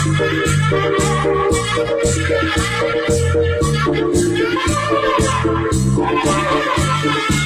Thank you.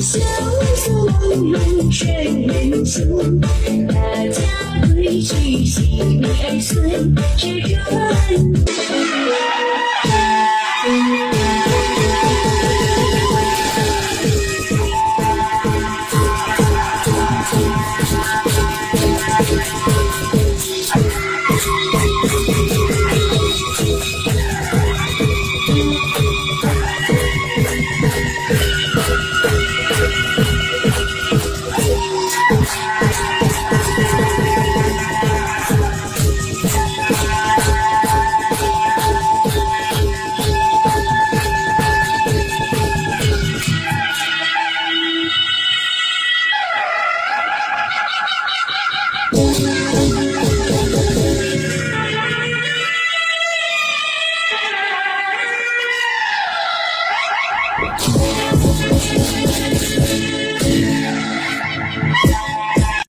相扶老幼成人行，大家规矩，喜儿随着人。